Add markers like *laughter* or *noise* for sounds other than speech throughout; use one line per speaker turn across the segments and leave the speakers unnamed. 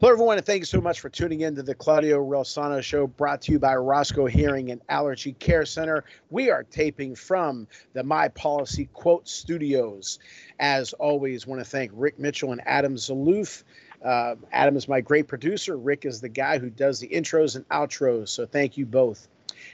Hello, everyone, and thank you so much for tuning in to the Claudio Relsano Show, brought to you by Roscoe Hearing and Allergy Care Center. We are taping from the My Policy Quote Studios. As always, want to thank Rick Mitchell and Adam Zaloof. Uh, Adam is my great producer. Rick is the guy who does the intros and outros. So thank you both.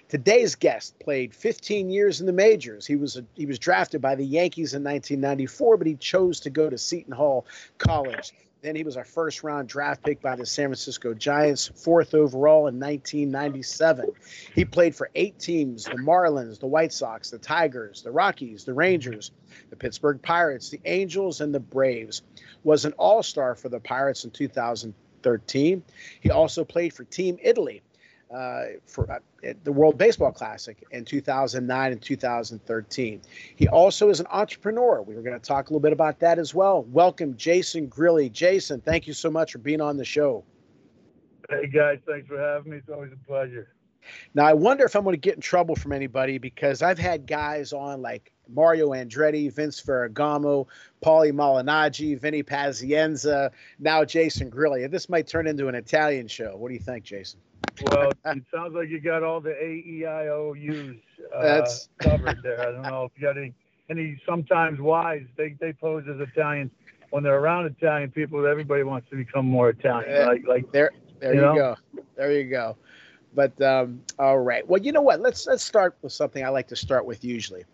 Today's guest played 15 years in the majors. He was a, he was drafted by the Yankees in 1994, but he chose to go to Seton Hall College. Then he was our first round draft pick by the San Francisco Giants, fourth overall in 1997. He played for eight teams the Marlins, the White Sox, the Tigers, the Rockies, the Rangers, the Pittsburgh Pirates, the Angels, and the Braves. Was an all star for the Pirates in 2013. He also played for Team Italy uh, for uh, the World Baseball Classic in 2009 and 2013. He also is an entrepreneur. We were going to talk a little bit about that as well. Welcome, Jason Grilli. Jason, thank you so much for being on the show.
Hey guys, thanks for having me. It's always a pleasure.
Now, I wonder if I'm going to get in trouble from anybody because I've had guys on like Mario Andretti, Vince Ferragamo, Paulie Malignaggi, Vinny Pazienza, now Jason Grilli. This might turn into an Italian show. What do you think, Jason?
Well, it sounds like you got all the A E I O U's uh, That's... *laughs* covered there. I don't know if you got any any sometimes wise. They they pose as Italians when they're around Italian people. Everybody wants to become more Italian.
Yeah, like like there there you, you know? go. There you go. But um, all right. Well, you know what? Let's let's start with something I like to start with usually.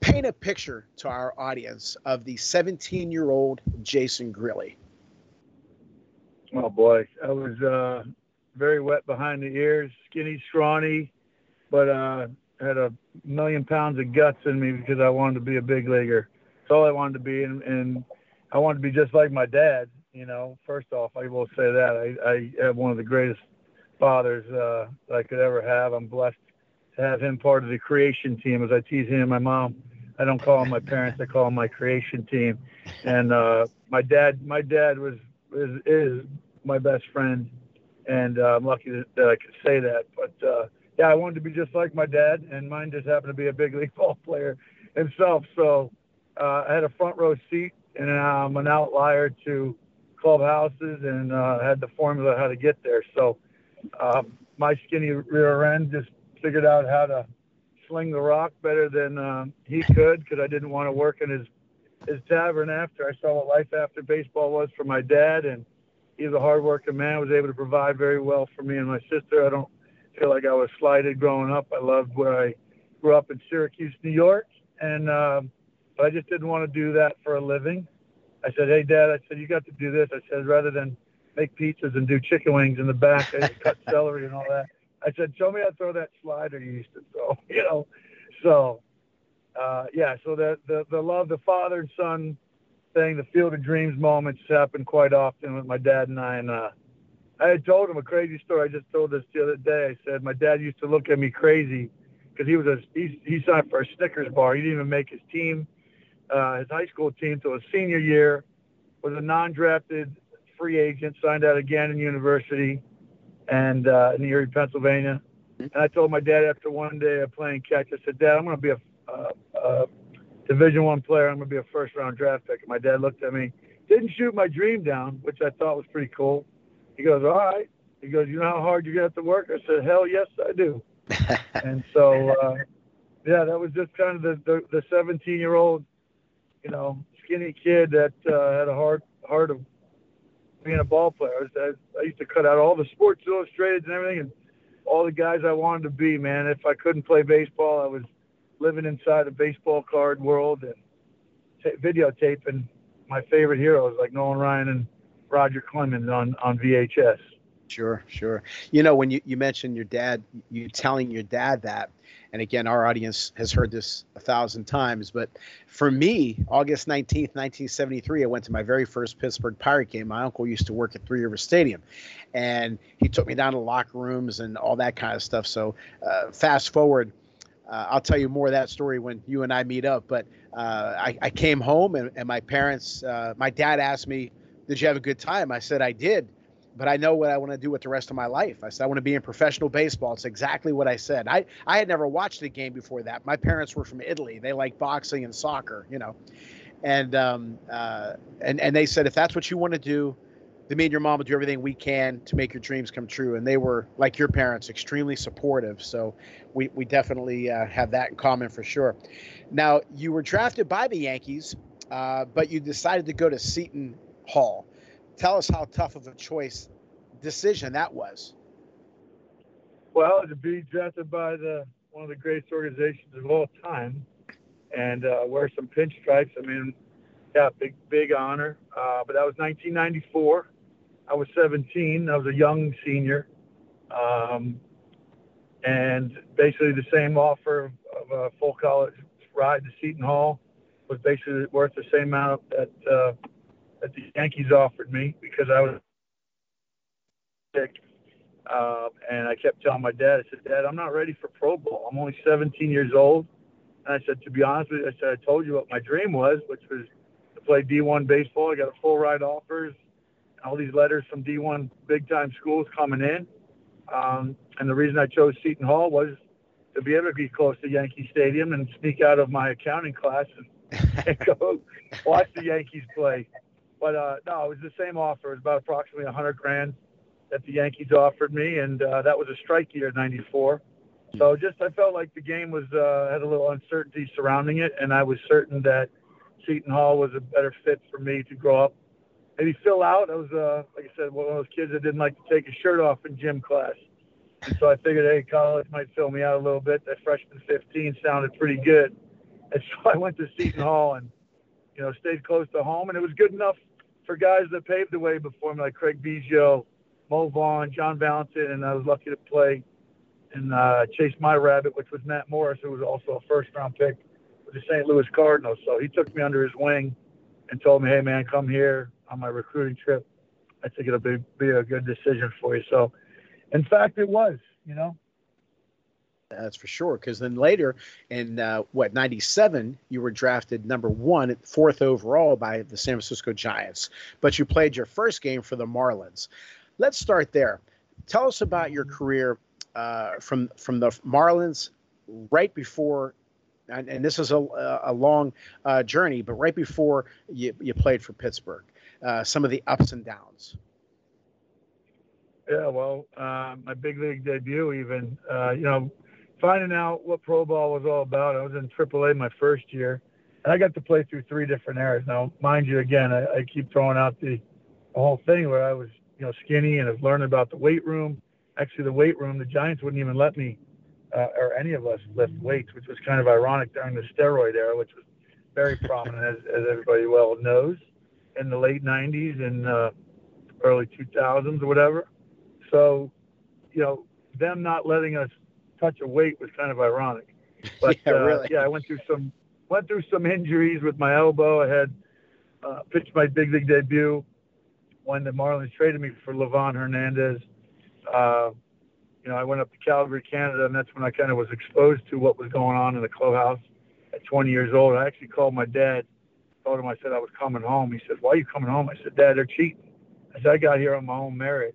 Paint a picture to our audience of the 17 year old Jason Grilli.
Oh boy, I was uh, very wet behind the ears, skinny, scrawny, but uh, had a million pounds of guts in me because I wanted to be a big leaguer. That's all I wanted to be, and, and I wanted to be just like my dad. You know, first off, I will say that I, I have one of the greatest fathers uh, that I could ever have. I'm blessed to have him part of the creation team. As I tease him and my mom, I don't call them my parents; I call them my creation team. And uh, my dad, my dad was is, is my best friend and uh, I'm lucky that, that, I could say that. But uh, yeah, I wanted to be just like my dad, and mine just happened to be a big league *laughs* ball player himself. So uh, I had a front row seat, and I'm an outlier to clubhouses, and uh, had the formula how to get there. So um, my skinny rear end just figured out how to sling the rock better than uh, he could because I didn't want to work in his his tavern after I saw what life after baseball was for my dad and he's a hardworking man. Was able to provide very well for me and my sister. I don't feel like I was slighted growing up. I loved where I grew up in Syracuse, New York, and uh, but I just didn't want to do that for a living. I said, "Hey, Dad," I said, "You got to do this." I said, "Rather than make pizzas and do chicken wings in the back, I *laughs* cut celery and all that." I said, "Show me how to throw that slider you used to throw." *laughs* You know, so uh, yeah. So the the the love, the father and son thing, the Field of Dreams moments happen quite often with my dad and I. And uh, I had told him a crazy story. I just told this the other day. I said my dad used to look at me crazy because he was a he, he signed for a Snickers bar. He didn't even make his team, uh, his high school team, till his senior year. Was a non-drafted free agent, signed out of Gannon University, and uh, in Erie, Pennsylvania. And I told my dad after one day of playing catch, I said, Dad, I'm going to be a, uh, uh, Division One player. I'm going to be a first round draft pick. And my dad looked at me, didn't shoot my dream down, which I thought was pretty cool. He goes, all right. He goes, you know how hard you have to work? I said, hell yes, I do. *laughs* and so, uh, yeah, that was just kind of the, the, the 17 year old, you know, skinny kid that uh, had a heart, heart of being a ball player. I, was, I, I used to cut out all the Sports Illustrated and everything and all the guys I wanted to be, man. If I couldn't play baseball, I was – living inside a baseball card world and t- videotaping my favorite heroes like Nolan Ryan and Roger Clemens on, on VHS.
Sure, sure. You know, when you, you mentioned your dad, you telling your dad that, and again, our audience has heard this a thousand times, but for me, August 19th, 1973, I went to my very first Pittsburgh Pirate game. My uncle used to work at Three River Stadium, and he took me down to locker rooms and all that kind of stuff. So, uh, fast forward, uh, I'll tell you more of that story when you and I meet up. But uh, I, I, came home, and, and my parents, uh, my dad asked me, Did you have a good time? I said, I did but I know what I want to do with the rest of my life. I said I want to be in professional baseball. It's exactly what I said. I I had never watched a game before that. My parents were from Italy. They like boxing and soccer, you know, and um uh and and they said if that's what you want to do, then me and your mom will do everything we can to make your dreams come true. And they were like your parents, extremely supportive. So we we definitely uh, have that in common for sure. Now you were drafted by the Yankees, uh, but you decided to go to Seton Hall tell us how tough of a choice decision that was.
Well, to be drafted by the one of the greatest organizations of all time, and uh, wear some pinstripes. I mean, yeah, big big honor. Uh, but that was 1994. I was 17. I was a young senior, um, and basically the same offer of a full college ride to Seton Hall was basically worth the same amount that uh, that the Yankees offered me because I was sick. Uh, and I kept telling my dad, I said, Dad, I'm not ready for pro ball. I'm only 17 years old. And I said, to be honest with you, I said, I told you what my dream was, which was to play D1 baseball. I got a full ride offers, all these letters from D1 big time schools coming in. Um, and the reason I chose Seton Hall was to be able to be close to Yankee Stadium and sneak out of my accounting class and, *laughs* and go watch the Yankees play. But uh, no, it was the same offer. It was about approximately 100 grand that the Yankees offered me, and uh, that was a strike year, '94. So just I felt like the game was uh, had a little uncertainty surrounding it, and I was certain that Seton Hall was a better fit for me to grow up. Maybe fill out. I was, uh, like I said, one of those kids that didn't like to take his shirt off in gym class. And so I figured, hey, college might fill me out a little bit. That freshman 15 sounded pretty good. And *laughs* so I went to Seton Hall and, you know, stayed close to home. And it was good enough for guys that paved the way before me, like Craig Biggio, Mo Vaughn, John Valentin, and I was lucky to play and uh, chase my rabbit, which was Matt Morris, who was also a first round pick with the St. Louis Cardinals. So he took me under his wing and told me, hey, man, come here on my recruiting trip. I think it'll be, be a good decision for you. So, in fact, it was, you know.
That's for sure. Because then later in uh, what '97, you were drafted number one, fourth overall by the San Francisco Giants. But you played your first game for the Marlins. Let's start there. Tell us about your career uh, from from the Marlins right before. And, and this is a, a long uh, journey, but right before you, you played for Pittsburgh, uh, some of the ups and downs.
Yeah, well, uh, my big league debut, even, uh, you know, finding out what pro ball was all about. I was in AAA my first year, and I got to play through three different eras. Now, mind you, again, I, I keep throwing out the, the whole thing where I was, you know, skinny and I was learning about the weight room. Actually, the weight room, the Giants wouldn't even let me uh, or any of us lift weights, which was kind of ironic during the steroid era, which was very prominent, as, as everybody well knows, in the late 90s and uh, early 2000s or whatever. So, you know, them not letting us touch a weight was kind of ironic. *laughs* But
yeah,
uh,
really.
yeah, I went through some went through some injuries with my elbow. I had uh, pitched my big league debut when the Marlins traded me for Livan Hernandez. Uh, you know, I went up to Calgary, Canada, and that's when I kind of was exposed to what was going on in the clubhouse at 20 years old. I actually called my dad, told him I said I was coming home. He said, "Why are you coming home?" I said, "Dad, they're cheating." I said, "I got here on my own merit.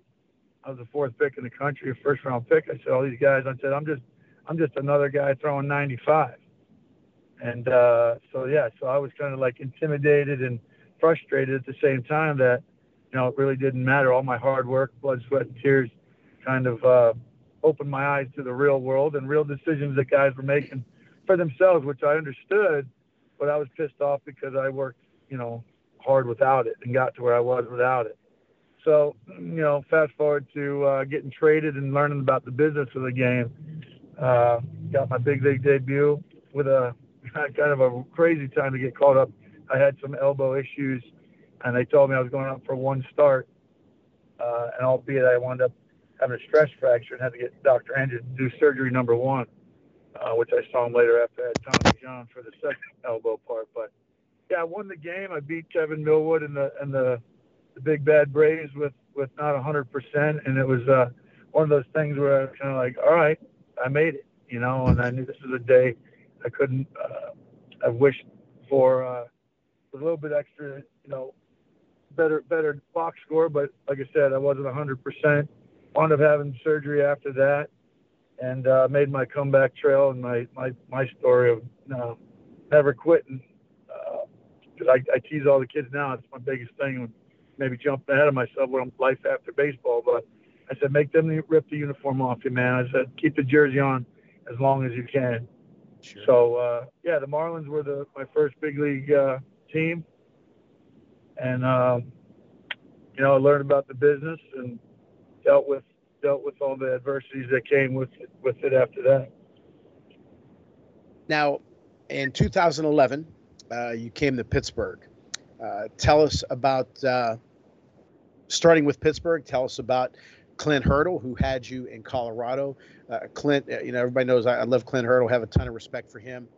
I was the fourth pick in the country, a first round pick." I said, "All these guys," I said, "I'm just I'm just another guy throwing 95. And uh, so, yeah, so I was kind of like intimidated and frustrated at the same time that, you know, it really didn't matter. All my hard work, blood, sweat, and tears kind of uh, opened my eyes to the real world and real decisions that guys were making for themselves, which I understood, but I was pissed off because I worked, you know, hard without it and got to where I was without it. So, you know, fast forward to uh, getting traded and learning about the business of the game uh, got my big league debut with a *laughs* kind of a crazy time to get called up. I had some elbow issues, and they told me I was going up for one start. Uh, and albeit I wound up having a stress fracture and had to get Dr. Andrew to do surgery number one, uh, which I saw him later after I had Tommy John for the second elbow part. But yeah, I won the game. I beat Kevin Millwood and the and the, the big bad Braves with with not a hundred percent, and it was uh, one of those things where I was kind of like, all right, I made it, you know, and I knew this was a day I couldn't. Uh, I wished for uh, a little bit extra, you know, better better box score, but like I said, I wasn't a hundred percent. Wound up having surgery after that, and uh, made my comeback trail and my my my story of know, never quitting. Because uh, I, I tease all the kids now. It's my biggest thing. Maybe jumping ahead of myself when I'm life after baseball, but I said make them rip the uniform off you, man. I said keep the jersey on as long as you can. Sure. So uh, yeah, the Marlins were the my first big league uh, team, and uh, you know I learned about the business and dealt with dealt with all the adversities that came with it, with it after that.
Now, in 2011, uh, you came to Pittsburgh. Uh, tell us about uh, starting with Pittsburgh. Tell us about Clint Hurdle, who had you in Colorado. Uh, Clint, uh, you know, everybody knows I, I, love Clint Hurdle. Have a ton of respect for him.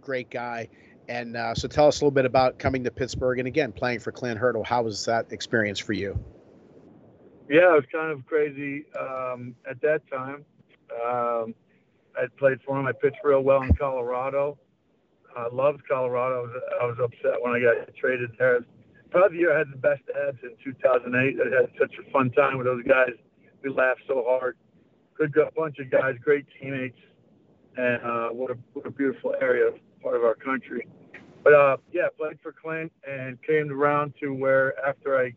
Great guy. And uh, so, tell us a little bit about coming to Pittsburgh and again playing for Clint Hurdle. How was that experience for you?
Yeah, it was kind of crazy um, at that time. Um, I played for him. I pitched real well in Colorado. I loved Colorado. I was, I was upset when I got traded there. Probably the year I had the best ads in 2008. I had such a fun time with those guys. We laughed so hard. Good bunch of guys, great teammates, and uh, what a what a beautiful area, part of our country. But uh, yeah, played for Clint and came around to where after I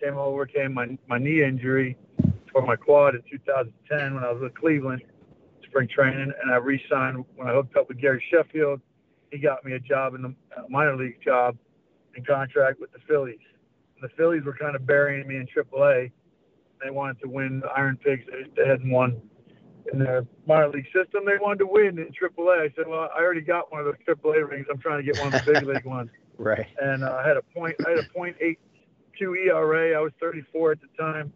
came over, came my, my knee injury for my quad in 2010 when I was with Cleveland, spring training, and I re-signed when I hooked up with Gary Sheffield. He got me a job in the minor league job in contract with the Phillies. And the Phillies were kind of burying me in AAA. They wanted to win the Iron Pigs. They, they hadn't won in their minor league system. They wanted to win in AAA. I said, well, I already got one of those AAA rings. I'm trying to get one of the big *laughs* league ones.
Right.
And uh, I had a point. I had a point eight two ERA. I was 34 at the time.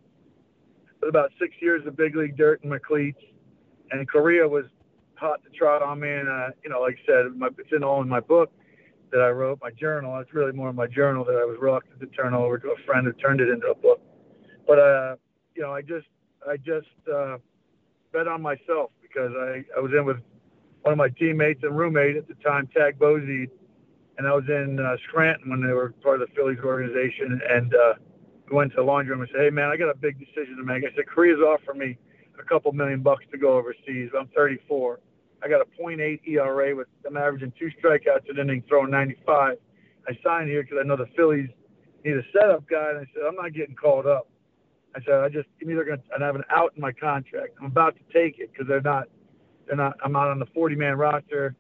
But about six years of big league dirt in my cleats, and Korea was hot to trot on me. And uh, you know, like I said, my, it's in all in my book that I wrote, my journal. It's really more my journal that I was reluctant to turn over to a friend who turned it into a book. But uh, you know, I just I just uh, bet on myself because I, I was in with one of my teammates and roommate at the time, Tagg Bozied, and I was in uh, Scranton when they were part of the Phillies organization, and uh, we went to the laundry room and said, "Hey, man, I got a big decision to make." I said, "Korea's offering me a couple million bucks to go overseas. I'm 34. I got a .8 ERA with I'm averaging two strikeouts an inning, throwing 95. I signed here because I know the Phillies need a setup guy, and I said, I'm not getting called up. I said, I just I'm either going to have an out in my contract. I'm about to take it because they're not they're not I'm not on the 40 man roster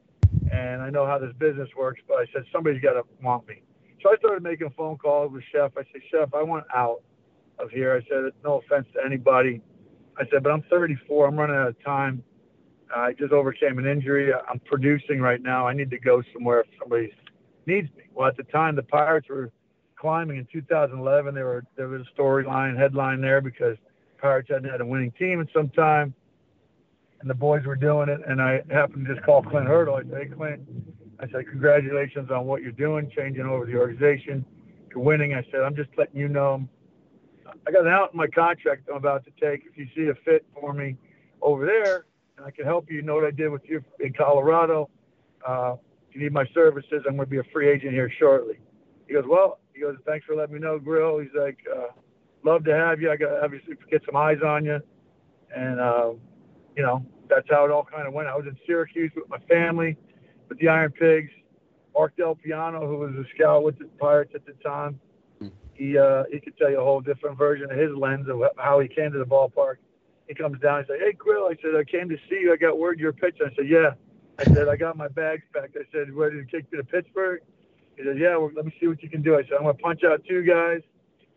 and I know how this business works, but I said, somebody's got to want me. So I started making phone calls with Sheff. I said, Sheff, I want out of here. I said, no offense to anybody. I said, but I'm 34. I'm running out of time. I just overcame an injury. I'm producing right now. I need to go somewhere if somebody needs me. Well, at the time, the Pirates were climbing in 2011. There were there was a storyline headline there because Pirates hadn't had a winning team in some time and the boys were doing it. And I happened to just call Clint Hurdle. I said, Hey, Clint, I said, congratulations on what you're doing, changing over the organization. You're winning. I said, I'm just letting you know. I got an out in my contract I'm about to take. If you see a fit for me over there, and I can help you, you know what I did with you in Colorado. Uh, if you need my services, I'm going to be a free agent here shortly. He goes, well, he goes, thanks for letting me know, Grill. He's like, uh, love to have you. I got obviously get some eyes on you, and uh, you know, that's how it all kind of went. I was in Syracuse with my family, with the Iron Pigs. Mark Del Piano, who was a scout with the Pirates at the time, he uh, he could tell you a whole different version of his lens of how he came to the ballpark. He comes down and says, "Hey, Grill," I said, "I came to see you. I got word you're pitching." I said, "Yeah." I said, "I got my bags packed." I said, "Ready to kick to Pittsburgh?" He said, "Yeah, well, let me see what you can do." I said, "I'm gonna punch out two guys."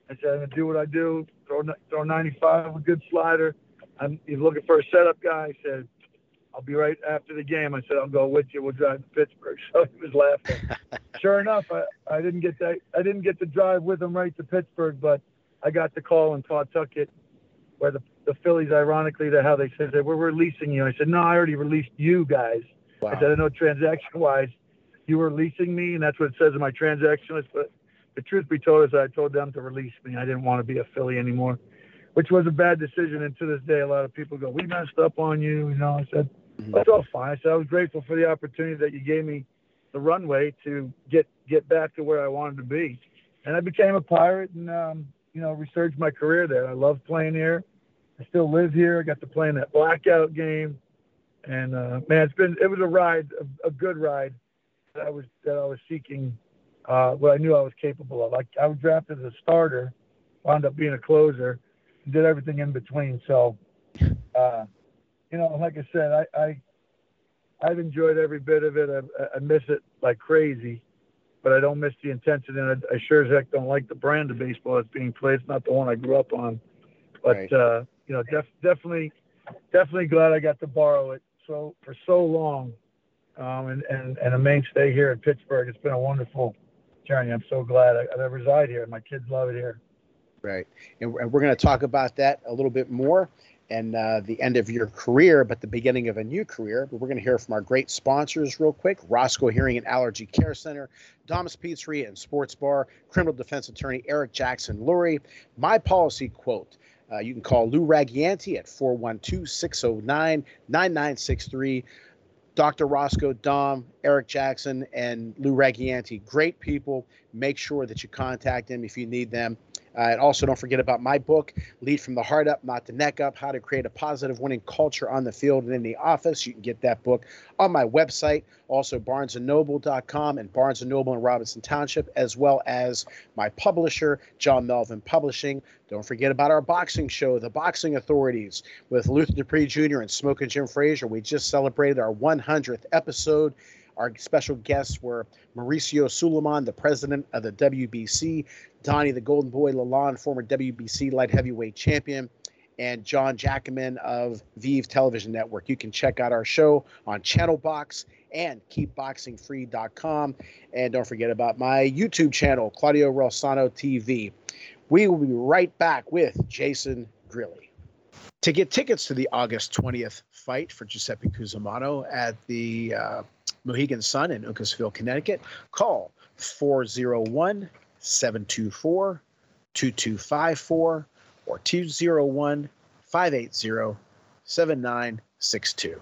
I said, "I'm gonna do what I do. Throw throw 95 with a good slider." I'm, he's looking for a setup guy. He said, I'll be right after the game. I said, I'll go with you. We'll drive to Pittsburgh. *laughs* So he was laughing. *laughs* sure enough, I, I didn't get that. I didn't get to drive with him right to Pittsburgh, but I got the call in Pawtucket where the the Phillies, ironically, to how they said that we're releasing you. I said, no, I already released you guys. Wow. I said, I know transaction wise, you were releasing me, and that's what it says in my transaction list. But the truth be told is, I told them to release me. I didn't want to be a Philly anymore, which was a bad decision. And to this day, a lot of people go, "We messed up on you." You know, I said, mm-hmm. "That's all fine." I said, "I was grateful for the opportunity that you gave me, the runway to get get back to where I wanted to be." And I became a pirate, and um, you know, resurged my career there. I love playing here. I still live here. I got to play in that blackout game, and uh, man, it's been it was a ride, a, a good ride that I was that I was seeking, uh, what I knew I was capable of. I, I was drafted as a starter, wound up being a closer, did everything in between. So, uh, you know, like I said, I, I I've enjoyed every bit of it. I, I miss it like crazy but I don't miss the intensity, and I, I sure as heck don't like the brand of baseball that's being played. It's not the one I grew up on, but right. uh, you know, def- definitely, definitely glad I got to borrow it so for so long, um, and, and and a mainstay here in Pittsburgh. It's been a wonderful journey. I'm so glad I, I reside here. My kids love it here.
Right, and we're going to talk about that a little bit more and uh, the end of your career, but the beginning of a new career. But we're going to hear from our great sponsors real quick Roscoe Hearing and Allergy Care Center, Dom's Pizzeria and Sports Bar, criminal defense attorney Eric Jackson Lurie. My policy quote. Uh, you can call Lou Ragianti at 412 609 9963. Dr. Roscoe, Dom, Eric Jackson, and Lou Ragianti, great people. Make sure that you contact them if you need them. Uh, and also, don't forget about my book, Lead from the Heart Up, Not the Neck Up How to Create a Positive Winning Culture on the Field and in the Office. You can get that book on my website, also barnesandnoble.com and Barnes and Noble in Robinson Township, as well as my publisher, John Melvin Publishing. Don't forget about our boxing show, The Boxing Authorities, with Luther Dupree Jr. and Smoking Jim Frazier. We just celebrated our 100th episode. Our special guests were Mauricio Sulaiman, the president of the WBC, Donnie the Golden Boy Lalonde, former WBC light heavyweight champion, and John Jackaman of Vive Television Network. You can check out our show on Channel Box and keepboxingfree.com. And don't forget about my YouTube channel, Claudio Relsano TV. We will be right back with Jason Grilli. To get tickets to the August 20th fight for Giuseppe Cusimano at the uh, Mohegan Sun in Uncasville, Connecticut, call 401 724 2254 or 201 580 7962.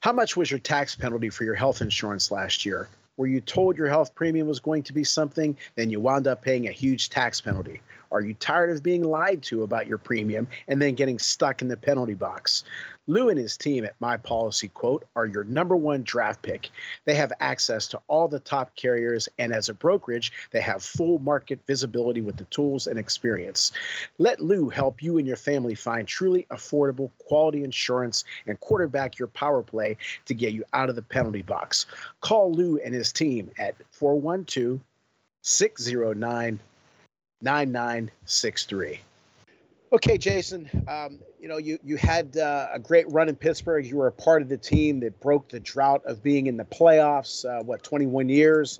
How much was your tax penalty for your health insurance last year? Were you told your health premium was going to be something, then you wound up paying a huge tax penalty? Are you tired of being lied to about your premium and then getting stuck in the penalty box? Lou and his team at My Policy Quote are your number one draft pick. They have access to all the top carriers, and as a brokerage, they have full market visibility with the tools and experience. Let Lou help you and your family find truly affordable, quality insurance and quarterback your power play to get you out of the penalty box. Call Lou and his team at 412 609 9963. Okay, Jason. Um, you know, you you had uh, a great run in Pittsburgh. You were a part of the team that broke the drought of being in the playoffs. Uh, what, 21 years,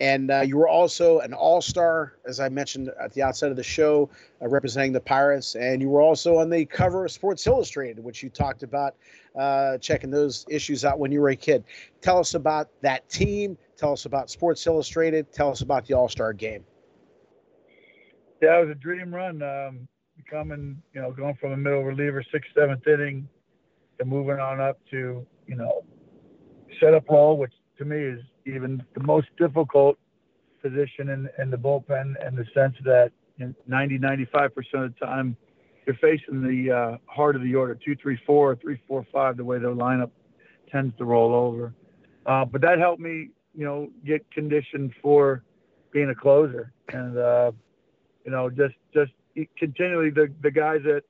and uh, you were also an All Star, as I mentioned at the outset of the show, uh, representing the Pirates. And you were also on the cover of Sports Illustrated, which you talked about uh, checking those issues out when you were a kid. Tell us about that team. Tell us about Sports Illustrated. Tell us about the All Star game.
Yeah, it was a dream run. Um, coming, you know, going from a middle reliever, sixth, seventh inning, to moving on up to, you know, setup role, which to me is even the most difficult position in, in the bullpen in the sense that know, 90, 95% of the time you're facing the uh, heart of the order, two, three, four, three, four, five, the way their lineup tends to roll over. Uh, but that helped me, you know, get conditioned for being a closer. And, uh, you know, just, just continually the, the guys that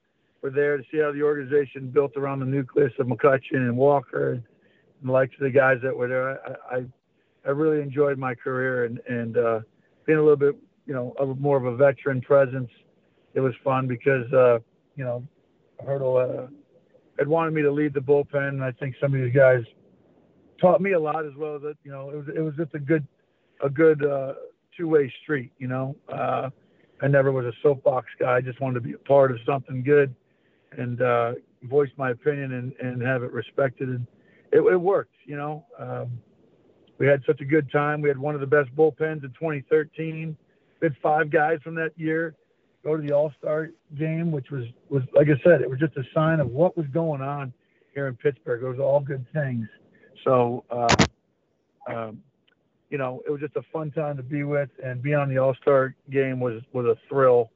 were there to see how the organization built around the nucleus of McCutchen and Walker and the likes of the guys that were there. I, I, I really enjoyed my career and, and uh, being a little bit, you know, a, more of a veteran presence. It was fun because, uh, you know, Hurdle uh, had wanted me to lead the bullpen. And I think some of these guys taught me a lot as well. That you know, it was it was just a good a good uh, two way street. You know, uh, I never was a soapbox guy. I just wanted to be a part of something good and uh, voice my opinion and, and have it respected. And it, it worked, you know. Um, we had such a good time. We had one of the best bullpens in 2013. We had five guys from that year go to the All Star game, which was was like I said, it was just a sign of what was going on here in Pittsburgh. It was all good things. So uh, um, you know, it was just a fun time to be with, and being on the All Star game was was a thrill.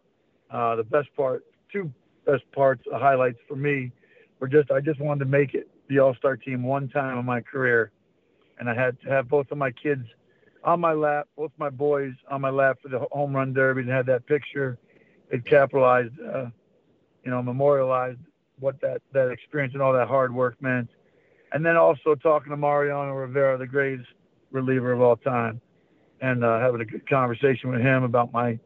Uh, the best part, two best parts, uh, highlights for me, were just I just wanted to make it the All Star team one time in my career, and I had to have both of my kids on my lap, both my boys on my lap for the home run derby, and had that picture. It capitalized, uh, you know, memorialized what that that experience and all that hard work meant. And then also talking to Mariano Rivera, the greatest reliever of all time, and uh, having a good conversation with him about my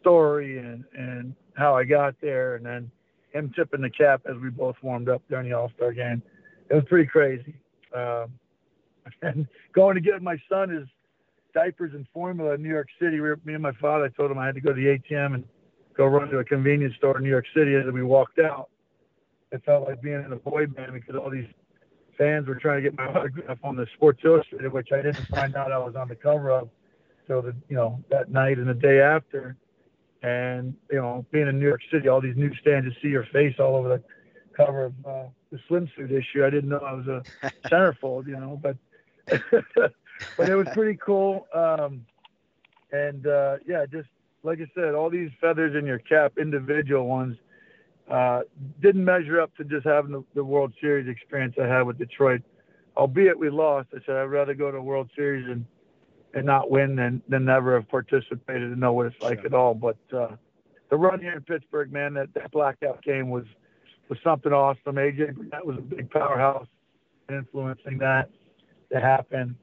story and and how I got there, and then him tipping the cap as we both warmed up during the All Star game. It was pretty crazy. Um, *laughs* and going to get my son his diapers and formula in New York City. We were, me and my father, I told him I had to go to the ATM and go run to a convenience store in New York City. As we walked out, it felt like being in a boy band because all these fans were trying to get my autograph on the Sports Illustrated, which I didn't find out I was on the cover of till the you know that night and the day after. And you know, being in New York City, all these newsstands, you see your face all over the cover of uh, the swimsuit issue. I didn't know I was a *laughs* centerfold, you know, but *laughs* but it was pretty cool. Um, and uh, yeah, just like I said, all these feathers in your cap, individual ones, uh, didn't measure up to just having the, the, World Series experience I had with Detroit. Albeit we lost, I said I'd rather go to a World Series and and not win than than never have participated and know what it's like at all. But uh, the run here in Pittsburgh, man, that, that blackout game was was something awesome. AJ that was a big powerhouse influencing that to happen.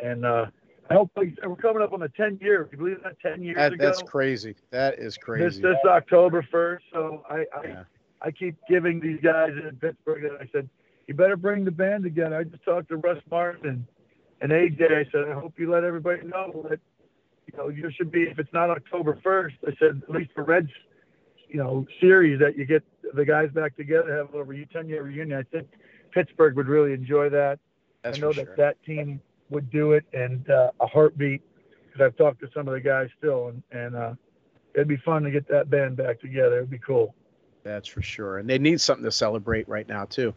And uh, I hope we're coming up on the 10 year. Can you believe that 10 years
that,
ago?
That's crazy. That is crazy.
This, this October 1st. So I, I, yeah. I keep giving these guys in Pittsburgh, and I said, you better bring the band together. I just talked to Russ Martin and, and AJ. I said, I hope you let everybody know that, you know, you should be, if it's not October 1st, I said, at least for Reds, you know, series that you get the guys back together, have a little 10 year reunion. I think Pittsburgh would really enjoy that.
That's
I know
that
sure. that team would do it and uh, a heartbeat because I've talked to some of the guys still and, and uh, it'd be fun to get that band back together. It'd be cool.
That's for sure. And they need something to celebrate right now, too.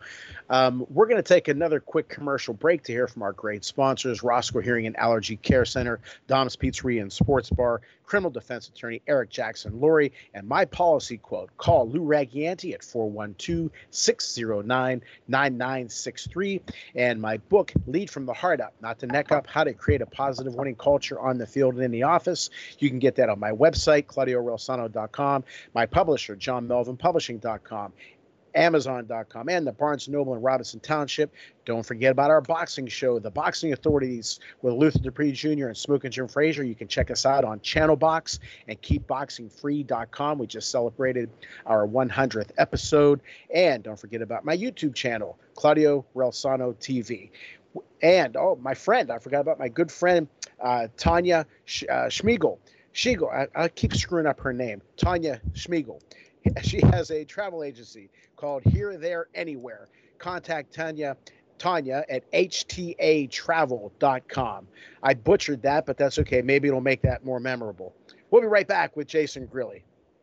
Um, we're going to take another quick commercial break to hear from our great sponsors Roscoe Hearing and Allergy Care Center, Dom's Pizzeria and Sports Bar, criminal defense attorney Eric Jackson Lurie, and my policy quote call Lou Ragianti at 412 609 9963. And my book, Lead from the Heart Up, Not the Neck Up How to Create a Positive Winning Culture on the Field and in the Office. You can get that on my website, ClaudioRelsano.com. My publisher, John Melvin Publishing.com Amazon.com, and the Barnes Noble in Robinson Township. Don't forget about our boxing show, The Boxing Authorities, with Luther Dupree Jr. and Smoking Jim Frazier. You can check us out on Channel Box and KeepBoxingFree.com. We just celebrated our 100th episode. And don't forget about my YouTube channel, Claudio Relsano TV. And, oh, my friend, I forgot about my good friend, uh, Tanya Sh- uh, Schmiegel. Schmiegel, I, I keep screwing up her name. Tanya Schmiegel. *laughs* She has a travel agency called Here, There, Anywhere. Contact Tanya Tanya at htatravel.com. I butchered that, but that's okay. Maybe it'll make that more memorable. We'll be right back with Jason Grilli.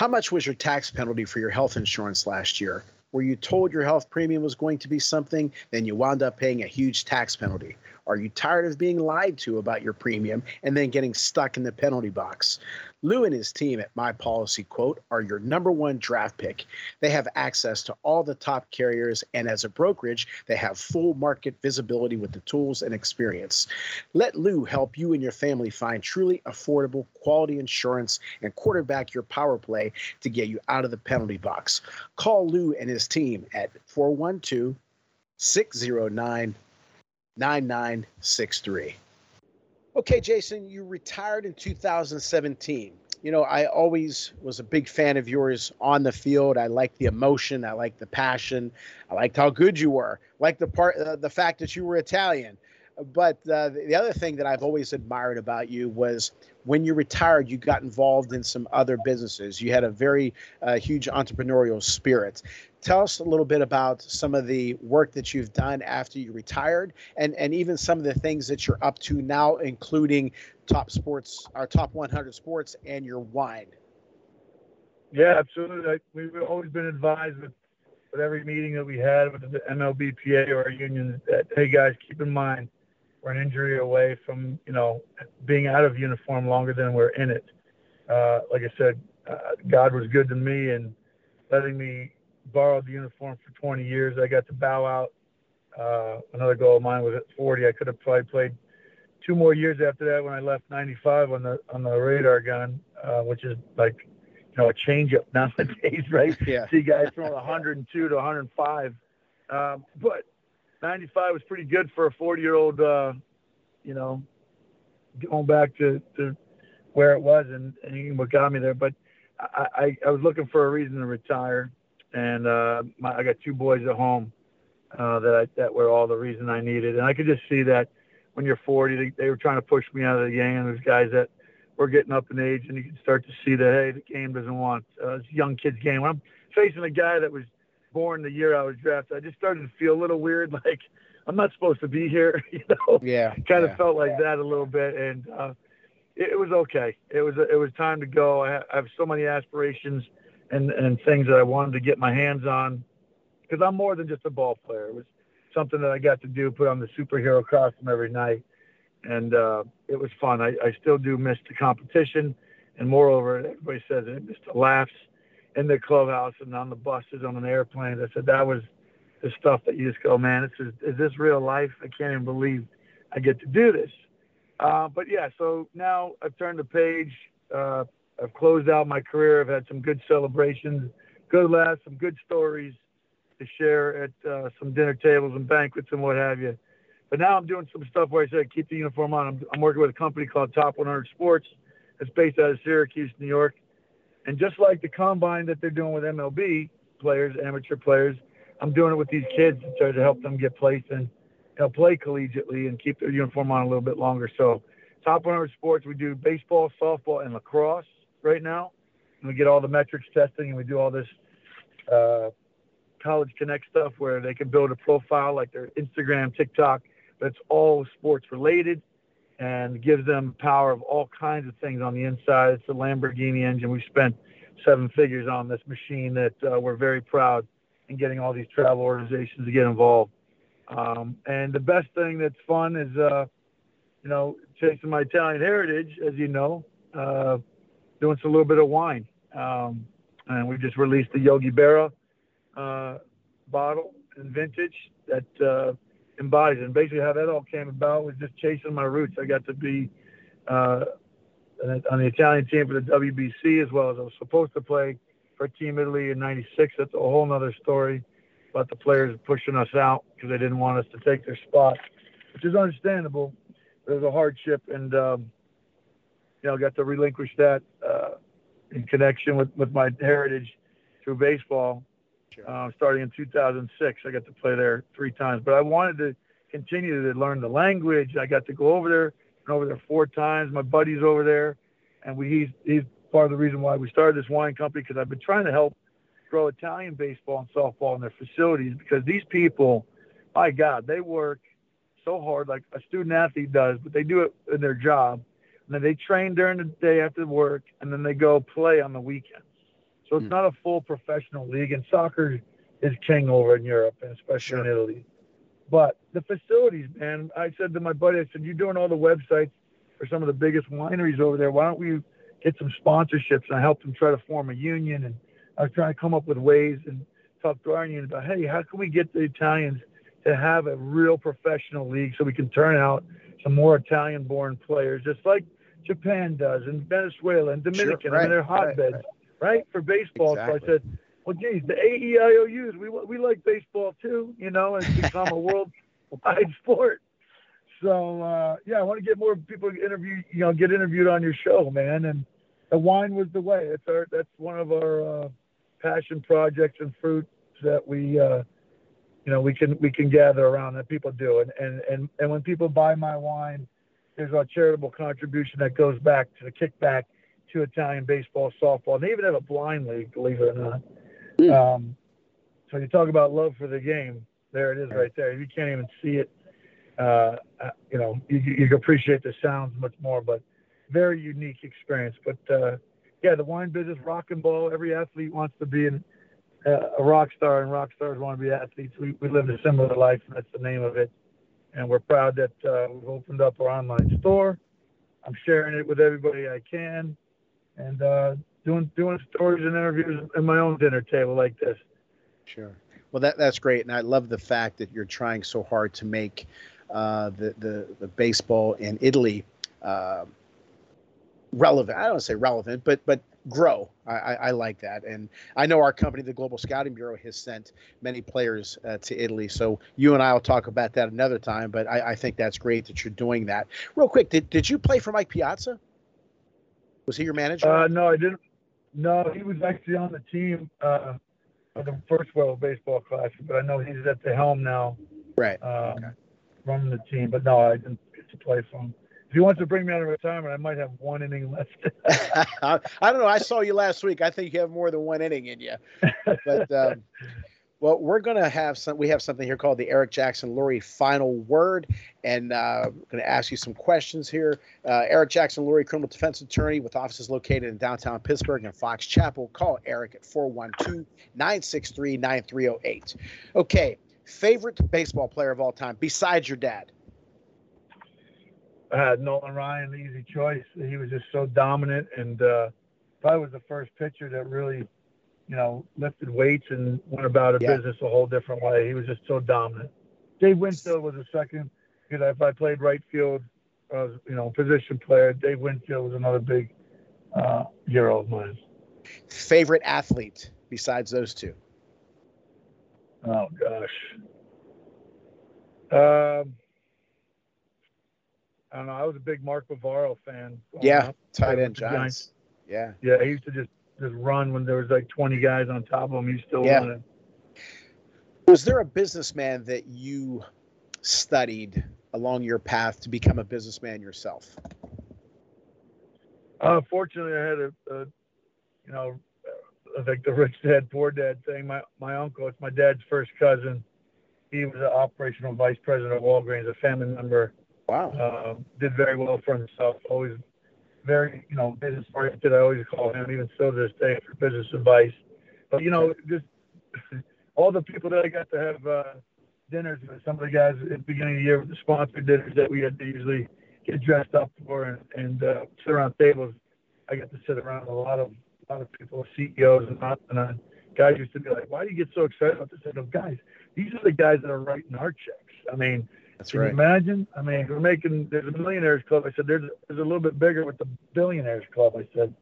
How much was your tax penalty for your health insurance last year? Were you told your health premium was going to be something, then you wound up paying a huge tax penalty? Are you tired of being lied to about your premium and then getting stuck in the penalty box? Lou and his team at My Policy Quote are your number one draft pick. They have access to all the top carriers, and as a brokerage, they have full market visibility with the tools and experience. Let Lou help you and your family find truly affordable, quality insurance and quarterback your power play to get you out of the penalty box. Call Lou and his team at 412 609 9963. Okay, Jason, you retired in 2017. You know, I always was a big fan of yours on the field. I liked the emotion, I liked the passion, I liked how good you were, like the part, uh, the fact that you were Italian. But uh, the other thing that I've always admired about you was when you retired, you got involved in some other businesses. You had a very uh, huge entrepreneurial spirit. Tell us a little bit about some of the work that you've done after you retired, and and even some of the things that you're up to now, including top sports, our top 100 sports, and your wine.
Yeah, absolutely. I, we've always been advised with, with every meeting that we had with the MLBPA or our union that hey guys, keep in mind we're an injury away from you know being out of uniform longer than we're in it. Uh, like I said, uh, God was good to me and letting me borrow the uniform for 20 years. I got to bow out. Uh, another goal of mine was at 40. I could have probably played two more years after that when I left 95 on the on the radar gun, uh, which is like you know a changeup *laughs* nowadays, right?
Yeah.
See guys throwing 102 to 105, um, but 95 was pretty good for a 40 year old, uh, you know, going back to, to where it was and, and what got me there. But I, I, I was looking for a reason to retire, and uh, my, I got two boys at home uh, that I, that were all the reason I needed, and I could just see that when you're 40, they, they were trying to push me out of the game. And there's guys that were getting up in age, and you can start to see that hey, the game doesn't want uh, this young kid's game. When I'm facing a guy that was born the year I was drafted, I just started to feel a little weird, *laughs* like I'm not supposed to be here. *laughs* You know,
yeah,
kind
yeah.
of felt like that a little bit, and uh, it, it was okay. It was it was time to go. I have, I have so many aspirations and and things that I wanted to get my hands on, because I'm more than just a ball player. It was something that I got to do, put on the superhero costume every night, and uh, it was fun. I, I still do miss the competition And moreover, everybody says it, just the laughs in the clubhouse and on the buses, on an airplane. I said that was the stuff that you just go, man, this is, is this real life? I can't even believe I get to do this. Uh, but yeah, so now I've turned the page. Uh, I've closed out my career. I've had some good celebrations, good laughs, some good stories to share at uh, some dinner tables and banquets and what have you. But now I'm doing some stuff where I said keep the uniform on. I'm, I'm working with a company called Top 100 Sports. It's based out of Syracuse, New York. And just like the combine that they're doing with MLB players, amateur players, I'm doing it with these kids to try to help them get placed and you know, play collegiately and keep their uniform on a little bit longer. So, Top 100 Sports, we do baseball, softball, and lacrosse right now. And we get all the metrics testing and we do all this uh, College Connect stuff where they can build a profile like their Instagram, TikTok, it's all sports related and gives them power of all kinds of things on the inside. It's a Lamborghini engine. We spent seven figures on this machine that uh, we're very proud in getting all these travel organizations to get involved. Um, and the best thing that's fun is, uh, you know, chasing my Italian heritage, as you know, uh, doing a little bit of wine. Um, and we just released the Yogi Berra uh, bottle and vintage that embodies. And basically, how that all came about was just chasing my roots. I got to be uh, on the Italian team for the WBC as well as I was supposed to play for Team Italy in '96. That's a whole nother story about the players pushing us out because they didn't want us to take their spot, which is understandable. It was a hardship, and um, you know, got to relinquish that uh, in connection with, with my heritage through baseball. Uh, starting in 2006, I got to play there three times, but I wanted to continue to learn the language. I got to go over there and over there four times. My buddy's over there, and we he's he's part of the reason why we started this wine company because I've been trying to help grow Italian baseball and softball in their facilities because these people, my God, they work so hard like a student athlete does, but they do it in their job. And then they train during the day after work, and then they go play on the weekends. So it's mm. not a full professional league, and soccer is king over in Europe, and especially sure. in Italy. But the facilities, man, I said to my buddy, I said, you're doing all the websites for some of the biggest wineries over there. Why don't we get some sponsorships? And I helped them try to form a union, and I was trying to come up with ways and talk to our union about, hey, how can we get the Italians to have a real professional league so we can turn out some more Italian-born players, just like Japan does, and Venezuela and Dominican, sure, right, and their hotbeds. Right, right right? For baseball. Exactly. So I said, well, geez, the AEIOUs, we, we like baseball too, you know, and it's become a *laughs* worldwide sport. So, uh, yeah, I want to get more people interview, you know, get interviewed on your show, man. And the wine was the way. It's our, that's one of our uh, passion projects and fruits that we, uh, you know, we can, we can gather around that people do. And, and, and, and when people buy my wine, there's a charitable contribution that goes back to the kickback to Italian baseball, softball. And they even have a blind league, believe it or not. Mm. Um, so you talk about love for the game. There it is, right there. You can't even see it. Uh, uh, you know, you, you can appreciate the sounds much more, but very unique experience. But uh, yeah, the wine business, rock and ball. Every athlete wants to be an, uh, a rock star, and rock stars want to be athletes. We, we live a similar life, and that's the name of it. And we're proud that uh, we've opened up our online store. I'm sharing it with everybody I can and uh, doing doing stories and interviews at my own dinner table like this.
Sure. Well, that that's great, and I love the fact that you're trying so hard to make uh, the, the the baseball in Italy uh, relevant. I don't want to say relevant, but but grow. I, I, I, like that, and I know our company, the Global Scouting Bureau, has sent many players uh, to Italy. So you and I will talk about that another time. But I, I think that's great that you're doing that. Real quick, did did you play for Mike Piazza? Was he your manager?
Uh, no, I didn't. No, he was actually on the team uh, of the first World Baseball Classic, but I know he's at the helm now.
Right.
Um, okay. Running the team, but no, I didn't get to play for him. If he wants to bring me out of retirement, I might have one inning left. *laughs* *laughs*
I don't know. I saw you last week. I think you have more than one inning in you. But um, well, we're going to have some. We have something here called the Eric Jackson Lurie Final Word, and uh, I'm going to ask you some questions here. Uh, Eric Jackson Lurie, criminal defense attorney with offices located in downtown Pittsburgh and Fox Chapel. Call Eric at 412-963-9308. Okay, favorite baseball player of all time besides your dad?
Had Nolan Ryan, easy choice. He was just so dominant, and uh, probably was the first pitcher that really, you know, lifted weights and went about a
Yeah.
business a whole different way. He was just so dominant. Dave Winfield was a second. You know, if I played right field, I was, you know, position player. Dave Winfield was another big uh, hero of mine.
Favorite athlete besides those two?
Oh gosh. Um, I don't know. I was a big Mark Bavaro fan.
Yeah, tight end
Giants.
Giants. Yeah.
Yeah, he used to just just run when there was like 20 guys on top of him. He's still
Yeah. Was there a businessman that you studied along your path to become a businessman yourself?
Uh, fortunately, I had a, a you know, like the rich dad, poor dad thing. My my uncle, it's my dad's first cousin. He was an operational vice president of Walgreens, a family member.
Wow.
uh, did very well for himself. Always very, you know, business oriented. I always call him, even still to this day, for business advice. But you know, just *laughs* all the people that I got to have uh, dinners with, some of the guys at the beginning of the year with the sponsored dinners that we had to usually get dressed up for and, and uh, sit around tables. I got to sit around a lot of a lot of people, CEOs and not, and uh, guys used to be like, "Why do you get so excited about this?" I go, "Guys, these are the guys that are writing our checks. I mean."
That's
Can
right.
you imagine? I mean, we're making there's a millionaires club. I said there's there's a little bit bigger with the billionaires club. I said,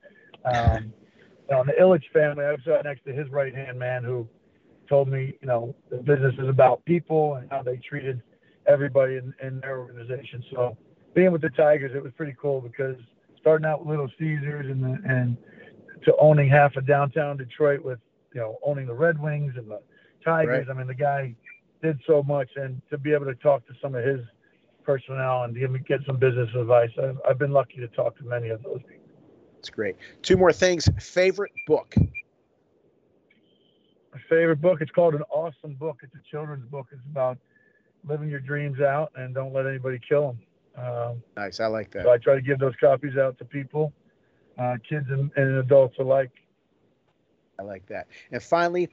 um, *laughs* you know, in the Ilitch family, I was sat next to his right hand man who told me, you know, the business is about people and how they treated everybody in, in their organization. So being with the Tigers, it was pretty cool because starting out with Little Caesars and the, and to owning half of downtown Detroit with you know owning the Red Wings and the Tigers.
Right.
I mean, the guy did so much, and to be able to talk to some of his personnel and give me get some business advice, I've, I've been lucky to talk to many of those people.
That's great. Two more things. Favorite book?
My favorite book, it's called An Awesome Book. It's a children's book. It's about living your dreams out and don't let anybody kill them. Um,
Nice. I like
so
that.
I try to give those copies out to people, uh, kids and, and adults alike.
I like that. And finally,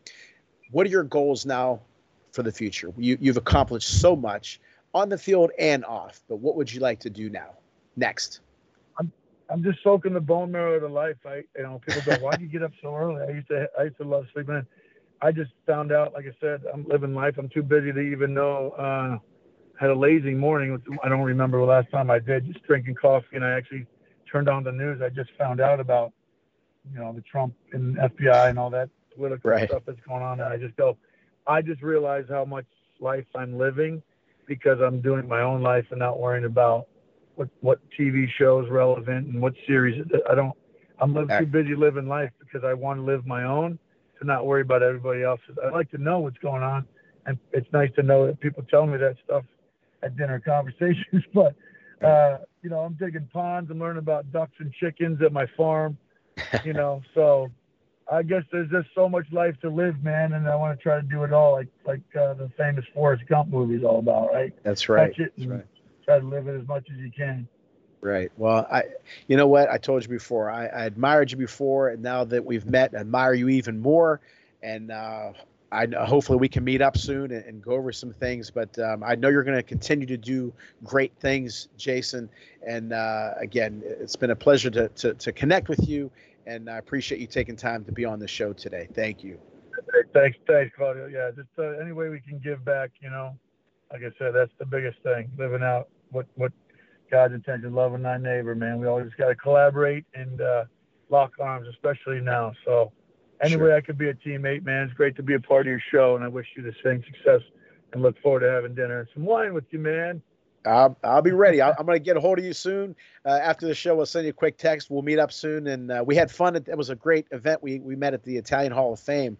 what are your goals now for the future? You, you've accomplished so much on the field and off, but what would you like to do now? Next.
I'm just soaking the bone marrow of the life. I, you know, people go, "Why do you get up so early?" I used to, I used to love sleeping in. I just found out, like I said, I'm living life. I'm too busy to even know. Uh, had a lazy morning. I don't remember the last time I did. Just drinking coffee, and I actually turned on the news. I just found out about, you know, the Trump and FBI and all that political
Right.
stuff that's going on. And I just go, I just realize how much life I'm living because I'm doing my own life and not worrying about what what TV shows relevant and what series. I don't. I'm too busy living life because I want to live my own to not worry about everybody else's. I like to know what's going on, and it's nice to know that people tell me that stuff at dinner *laughs* conversations. But uh, you know, I'm digging ponds. I'm learning about ducks and chickens at my farm. You know, so I guess there's just so much life to live, man, and I want to try to do it all, like like uh, the famous Forrest Gump movie is all about, right?
That's right. That's right.
try to live it as much as you can.
Right. Well, I, you know what? I told you before. I, I admired you before, and now that we've met, I admire you even more. And uh, I hopefully we can meet up soon and, and go over some things. But um, I know you're going to continue to do great things, Jason. And uh, again, it's been a pleasure to, to to connect with you, and I appreciate you taking time to be on the show today. Thank you.
Thanks, thanks, Claudio. Yeah, just uh, any way we can give back, you know. Like I said, that's the biggest thing. Living out what what God's intention, loving thy neighbor, man. We all just got to collaborate and uh, lock arms, especially now. So, any
Sure.
way I could be a teammate, man, it's great to be a part of your show, and I wish you the same success. And look forward to having dinner and some wine with you, man.
I'll, I'll be ready. I'll, I'm going to get a hold of you soon. Uh, after the show, I'll send you a quick text. We'll meet up soon. And uh, we had fun. It, it was a great event. We, we met at the Italian Hall of Fame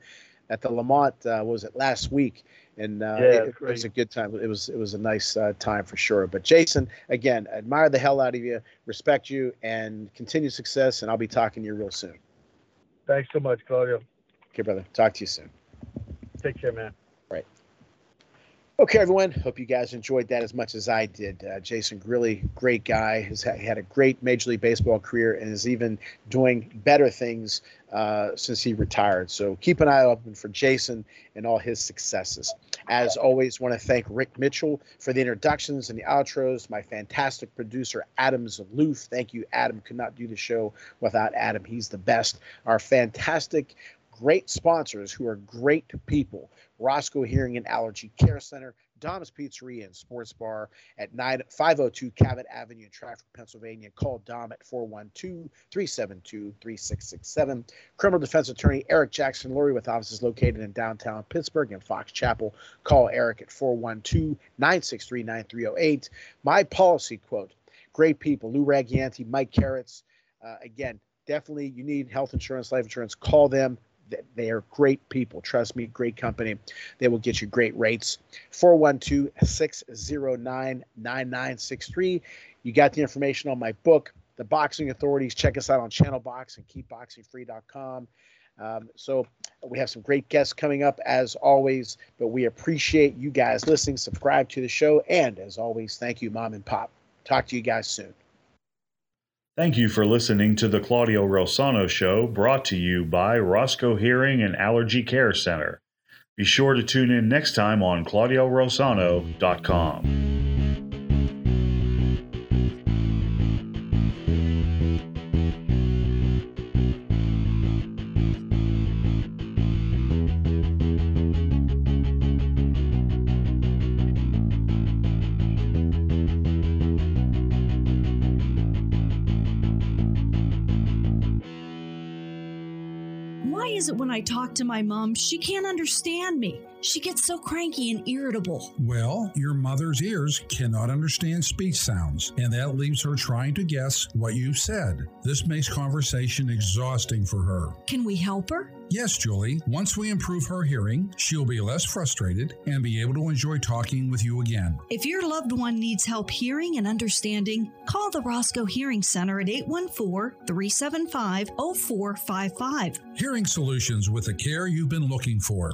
at the LeMont, uh, was it, last week? And uh,
Yeah,
it, it was a good time. It was it was a nice uh, time for sure. But Jason, again, admire the hell out of you, respect you, and continue success. And I'll be talking to you real soon.
Thanks so much, Claudio.
Okay, brother. Talk to you soon.
Take care, man.
Okay, everyone. Hope you guys enjoyed that as much as I did. Uh, Jason Grilli, great guy, has had a great Major League Baseball career and is even doing better things uh, since he retired. So keep an eye open for Jason and all his successes. As always, want to thank Rick Mitchell for the introductions and the outros. My fantastic producer, Adam Zaloof. Thank you, Adam. Could not do the show without Adam. He's the best. Our fantastic great sponsors who are great people Roscoe Hearing and Allergy Care Center, Dom's Pizzeria and Sports Bar at 9, 502 Cabot Avenue in Trafford, Pennsylvania. Call Dom at 412 372 3667. Criminal defense attorney Eric Jackson Lurie with offices located in downtown Pittsburgh and Fox Chapel. Call Eric at 412 963 9308. My policy quote Great people, Lou Ragianti, Mike Carrots. Uh, again, definitely you need health insurance, life insurance. Call them. They are great people. Trust me, great company. They will get you great rates. 412 609 9963. You got the information on my book, The Boxing Authorities. Check us out on Channel Box and keepboxingfree.com. Um, so we have some great guests coming up as always, but we appreciate you guys listening. Subscribe to the show. And as always, thank you, Mom and Pop. Talk to you guys soon.
Thank you for listening to the Claudio Rosano Show, brought to you by Roscoe Hearing and Allergy Care Center. Be sure to tune in next time on ClaudioRosano.com.
I talk to my mom, she can't understand me? She gets so cranky and irritable.
Well, your mother's ears cannot understand speech sounds, and that leaves her trying to guess what you said. This makes conversation exhausting for her.
Can we help her?
Yes, Julie. Once we improve her hearing, she'll be less frustrated and be able to enjoy talking with you again.
If your loved one needs help hearing and understanding, call the Roscoe Hearing Center at 814 375 0455.
Hearing solutions with the care you've been looking for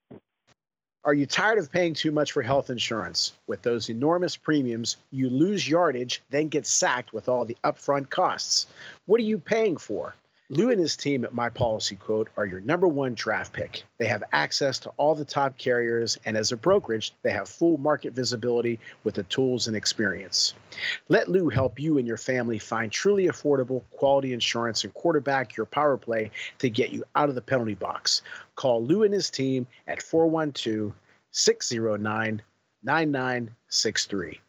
Are you tired of paying too much for health insurance? With those enormous premiums, you lose yardage, then get sacked with all the upfront costs. What are you paying for? Lou and his team at My Policy Quote are your number one draft pick. They have access to all the top carriers, and as a brokerage, they have full market visibility with the tools and experience. Let Lou help you and your family find truly affordable, quality insurance and quarterback your power play to get you out of the penalty box. Call Lou and his team at 412 609 9963.